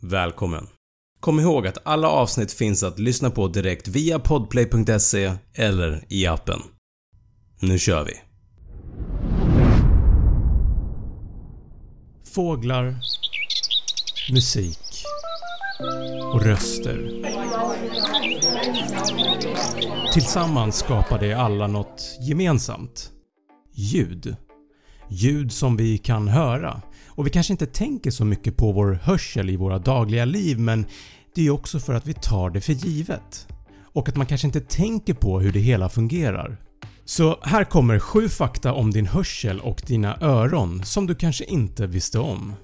Välkommen! Kom ihåg att alla avsnitt finns att lyssna på direkt via podplay.se eller i appen. Nu kör vi! Fåglar, musik och röster. Tillsammans skapar de alla något gemensamt. Ljud. Ljud som vi kan höra. Och vi kanske inte tänker så mycket på vår hörsel i våra dagliga liv men det är också för att vi tar det för givet. Och att man kanske inte tänker på hur det hela fungerar. Så här kommer 7 fakta om din hörsel och dina öron som du kanske inte visste om.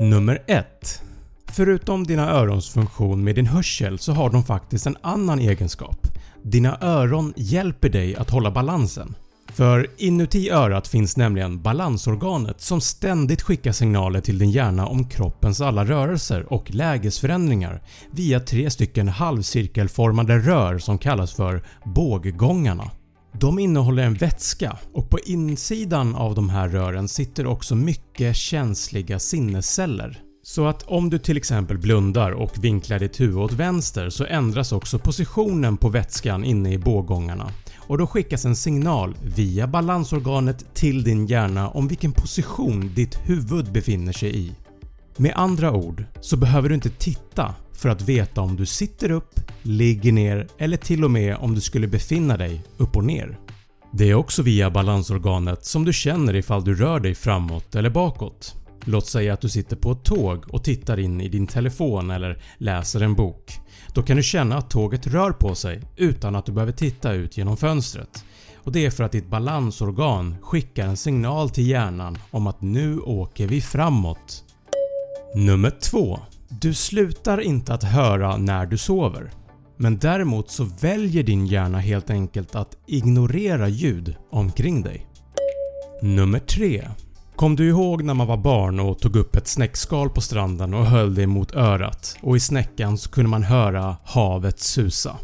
Nummer 1. Förutom dina örons funktion med din hörsel så har de faktiskt en annan egenskap. Dina öron hjälper dig att hålla balansen. För inuti örat finns nämligen balansorganet som ständigt skickar signaler till din hjärna om kroppens alla rörelser och lägesförändringar via tre stycken halvcirkelformade rör som kallas för båggångarna. De innehåller en vätska och på insidan av de här rören sitter också mycket känsliga sinnesceller. Så att om du till exempel blundar och vinklar ditt huvud åt vänster så ändras också positionen på vätskan inne i båggångarna och då skickas en signal via balansorganet till din hjärna om vilken position ditt huvud befinner sig i. Med andra ord så behöver du inte titta för att veta om du sitter upp, ligger ner eller till och med om du skulle befinna dig upp och ner. Det är också via balansorganet som du känner ifall du rör dig framåt eller bakåt. Låt säga att du sitter på ett tåg och tittar in i din telefon eller läser en bok. Då kan du känna att tåget rör på sig utan att du behöver titta ut genom fönstret. Och Det är för att ditt balansorgan skickar en signal till hjärnan om att nu åker vi framåt. Nummer 2. Du slutar inte att höra när du sover. Men däremot så väljer din hjärna helt enkelt att ignorera ljud omkring dig. Nummer 3. Kom du ihåg när man var barn och tog upp ett snäckskal på stranden och höll det mot örat och i snäckan så kunde man höra havet susa.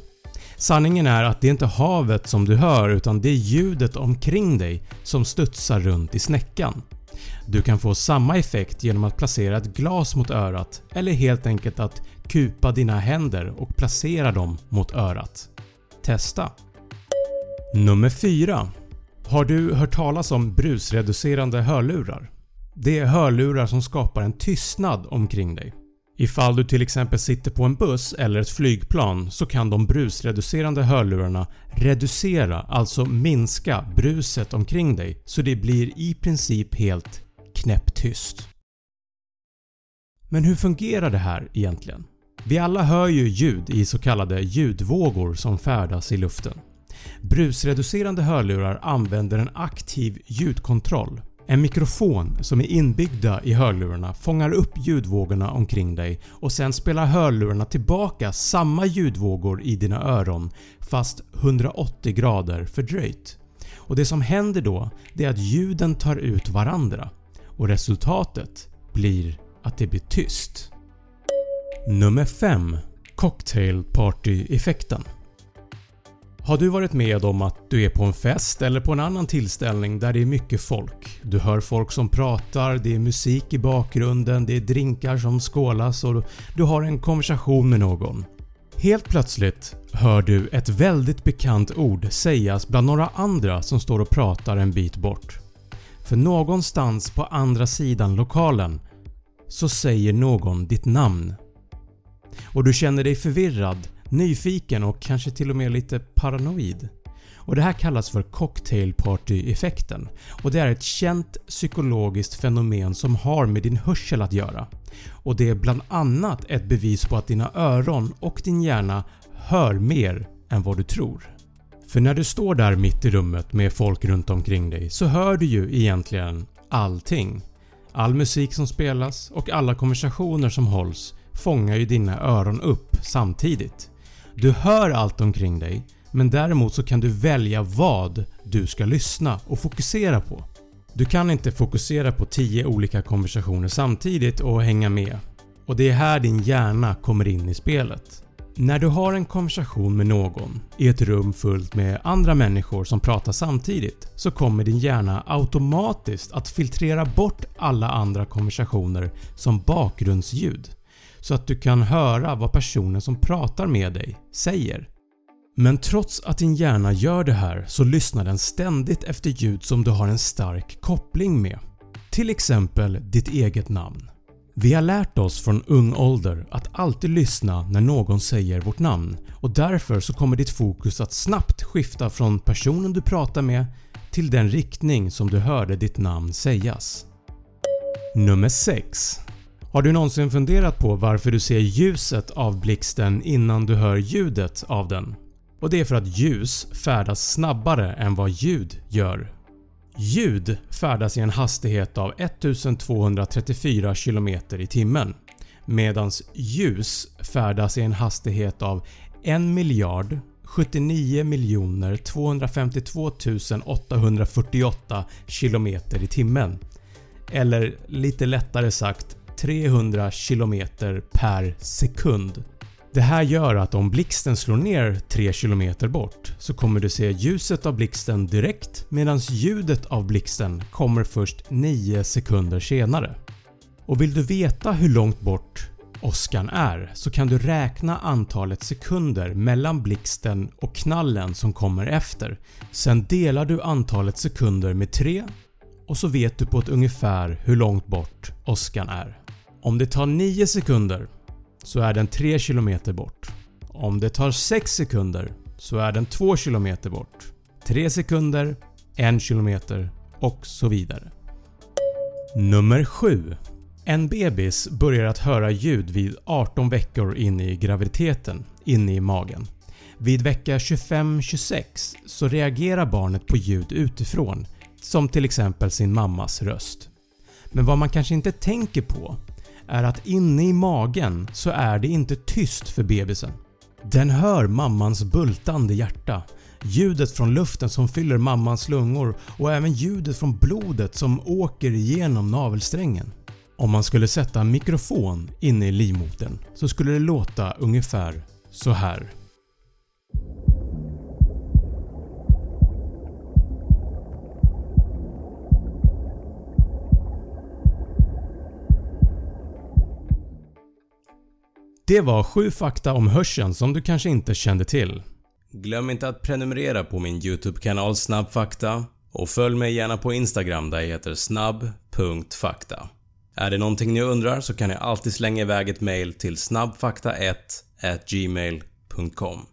Sanningen är att det är inte havet som du hör utan det är ljudet omkring dig som studsar runt i snäckan. Du kan få samma effekt genom att placera ett glas mot örat eller helt enkelt att kupa dina händer och placera dem mot örat. Testa! Nummer 4. Har du hört talas om brusreducerande hörlurar? Det är hörlurar som skapar en tystnad omkring dig. Ifall du till exempel sitter på en buss eller ett flygplan så kan de brusreducerande hörlurarna reducera, alltså minska bruset omkring dig så det blir i princip helt knäpptyst. Men hur fungerar det här egentligen? Vi alla hör ju ljud i så kallade ljudvågor som färdas i luften. Brusreducerande hörlurar använder en aktiv ljudkontroll. En mikrofon som är inbyggda i hörlurarna fångar upp ljudvågorna omkring dig och sen spelar hörlurarna tillbaka samma ljudvågor i dina öron fast 180 grader fördröjt. Och Det som händer då är att ljuden tar ut varandra och resultatet blir att det blir tyst. Nummer 5 Cocktail Party-effekten har du varit med om att du är på en fest eller på en annan tillställning där det är mycket folk? Du hör folk som pratar, det är musik i bakgrunden, det är drinkar som skålas och du har en konversation med någon. Helt plötsligt hör du ett väldigt bekant ord sägas bland några andra som står och pratar en bit bort. För någonstans på andra sidan lokalen så säger någon ditt namn. Och du känner dig förvirrad, nyfiken och kanske till och med lite paranoid. Och Det här kallas för cocktail party-effekten och det är ett känt psykologiskt fenomen som har med din hörsel att göra. Och det är bland annat ett bevis på att dina öron och din hjärna hör mer än vad du tror. För när du står där mitt i rummet med folk runt omkring dig så hör du ju egentligen allting. All musik som spelas och alla konversationer som hålls fångar ju dina öron upp samtidigt. Du hör allt omkring dig men däremot så kan du välja vad du ska lyssna och fokusera på. Du kan inte fokusera på 10 olika konversationer samtidigt och hänga med och det är här din hjärna kommer in i spelet. När du har en konversation med någon i ett rum fullt med andra människor som pratar samtidigt så kommer din hjärna automatiskt att filtrera bort alla andra konversationer som bakgrundsljud så att du kan höra vad personen som pratar med dig säger. Men trots att din hjärna gör det här så lyssnar den ständigt efter ljud som du har en stark koppling med. Till exempel ditt eget namn. Vi har lärt oss från ung ålder att alltid lyssna när någon säger vårt namn och därför så kommer ditt fokus att snabbt skifta från personen du pratar med till den riktning som du hörde ditt namn sägas. Nummer 6. Har du någonsin funderat på varför du ser ljuset av blixten innan du hör ljudet av den? Och det är för att ljus färdas snabbare än vad ljud gör. Ljud färdas i en hastighet av 1234 km i timmen medan ljus färdas i en hastighet av 1 miljard 79 252 848 km i timmen eller lite lättare sagt 300 km per sekund. Det här gör att om blixten slår ner 3 km bort så kommer du se ljuset av blixten direkt medan ljudet av blixten kommer först 9 sekunder senare. Och vill du veta hur långt bort åskan är så kan du räkna antalet sekunder mellan blixten och knallen som kommer efter. Sen delar du antalet sekunder med 3 och så vet du på ett ungefär hur långt bort åskan är. Om det tar 9 sekunder så är den 3 km bort. Om det tar 6 sekunder så är den 2 km bort. 3 sekunder, 1 km och så vidare. Nummer 7. En bebis börjar att höra ljud vid 18 veckor in i graviditeten, inne i magen. Vid vecka 25-26 så reagerar barnet på ljud utifrån som till exempel sin mammas röst. Men vad man kanske inte tänker på är att inne i magen så är det inte tyst för bebisen. Den hör mammans bultande hjärta, ljudet från luften som fyller mammans lungor och även ljudet från blodet som åker igenom navelsträngen. Om man skulle sätta en mikrofon inne i livmodern så skulle det låta ungefär så här. Det var 7 fakta om hörseln som du kanske inte kände till. Glöm inte att prenumerera på min YouTube-kanal Snabbfakta och följ mig gärna på Instagram där jag heter snabb.fakta. Är det någonting ni undrar så kan ni alltid slänga iväg ett mail till snabbfakta1 gmail.com